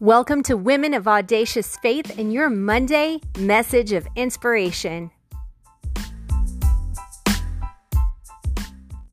Welcome to Women of Audacious Faith and your Monday message of inspiration.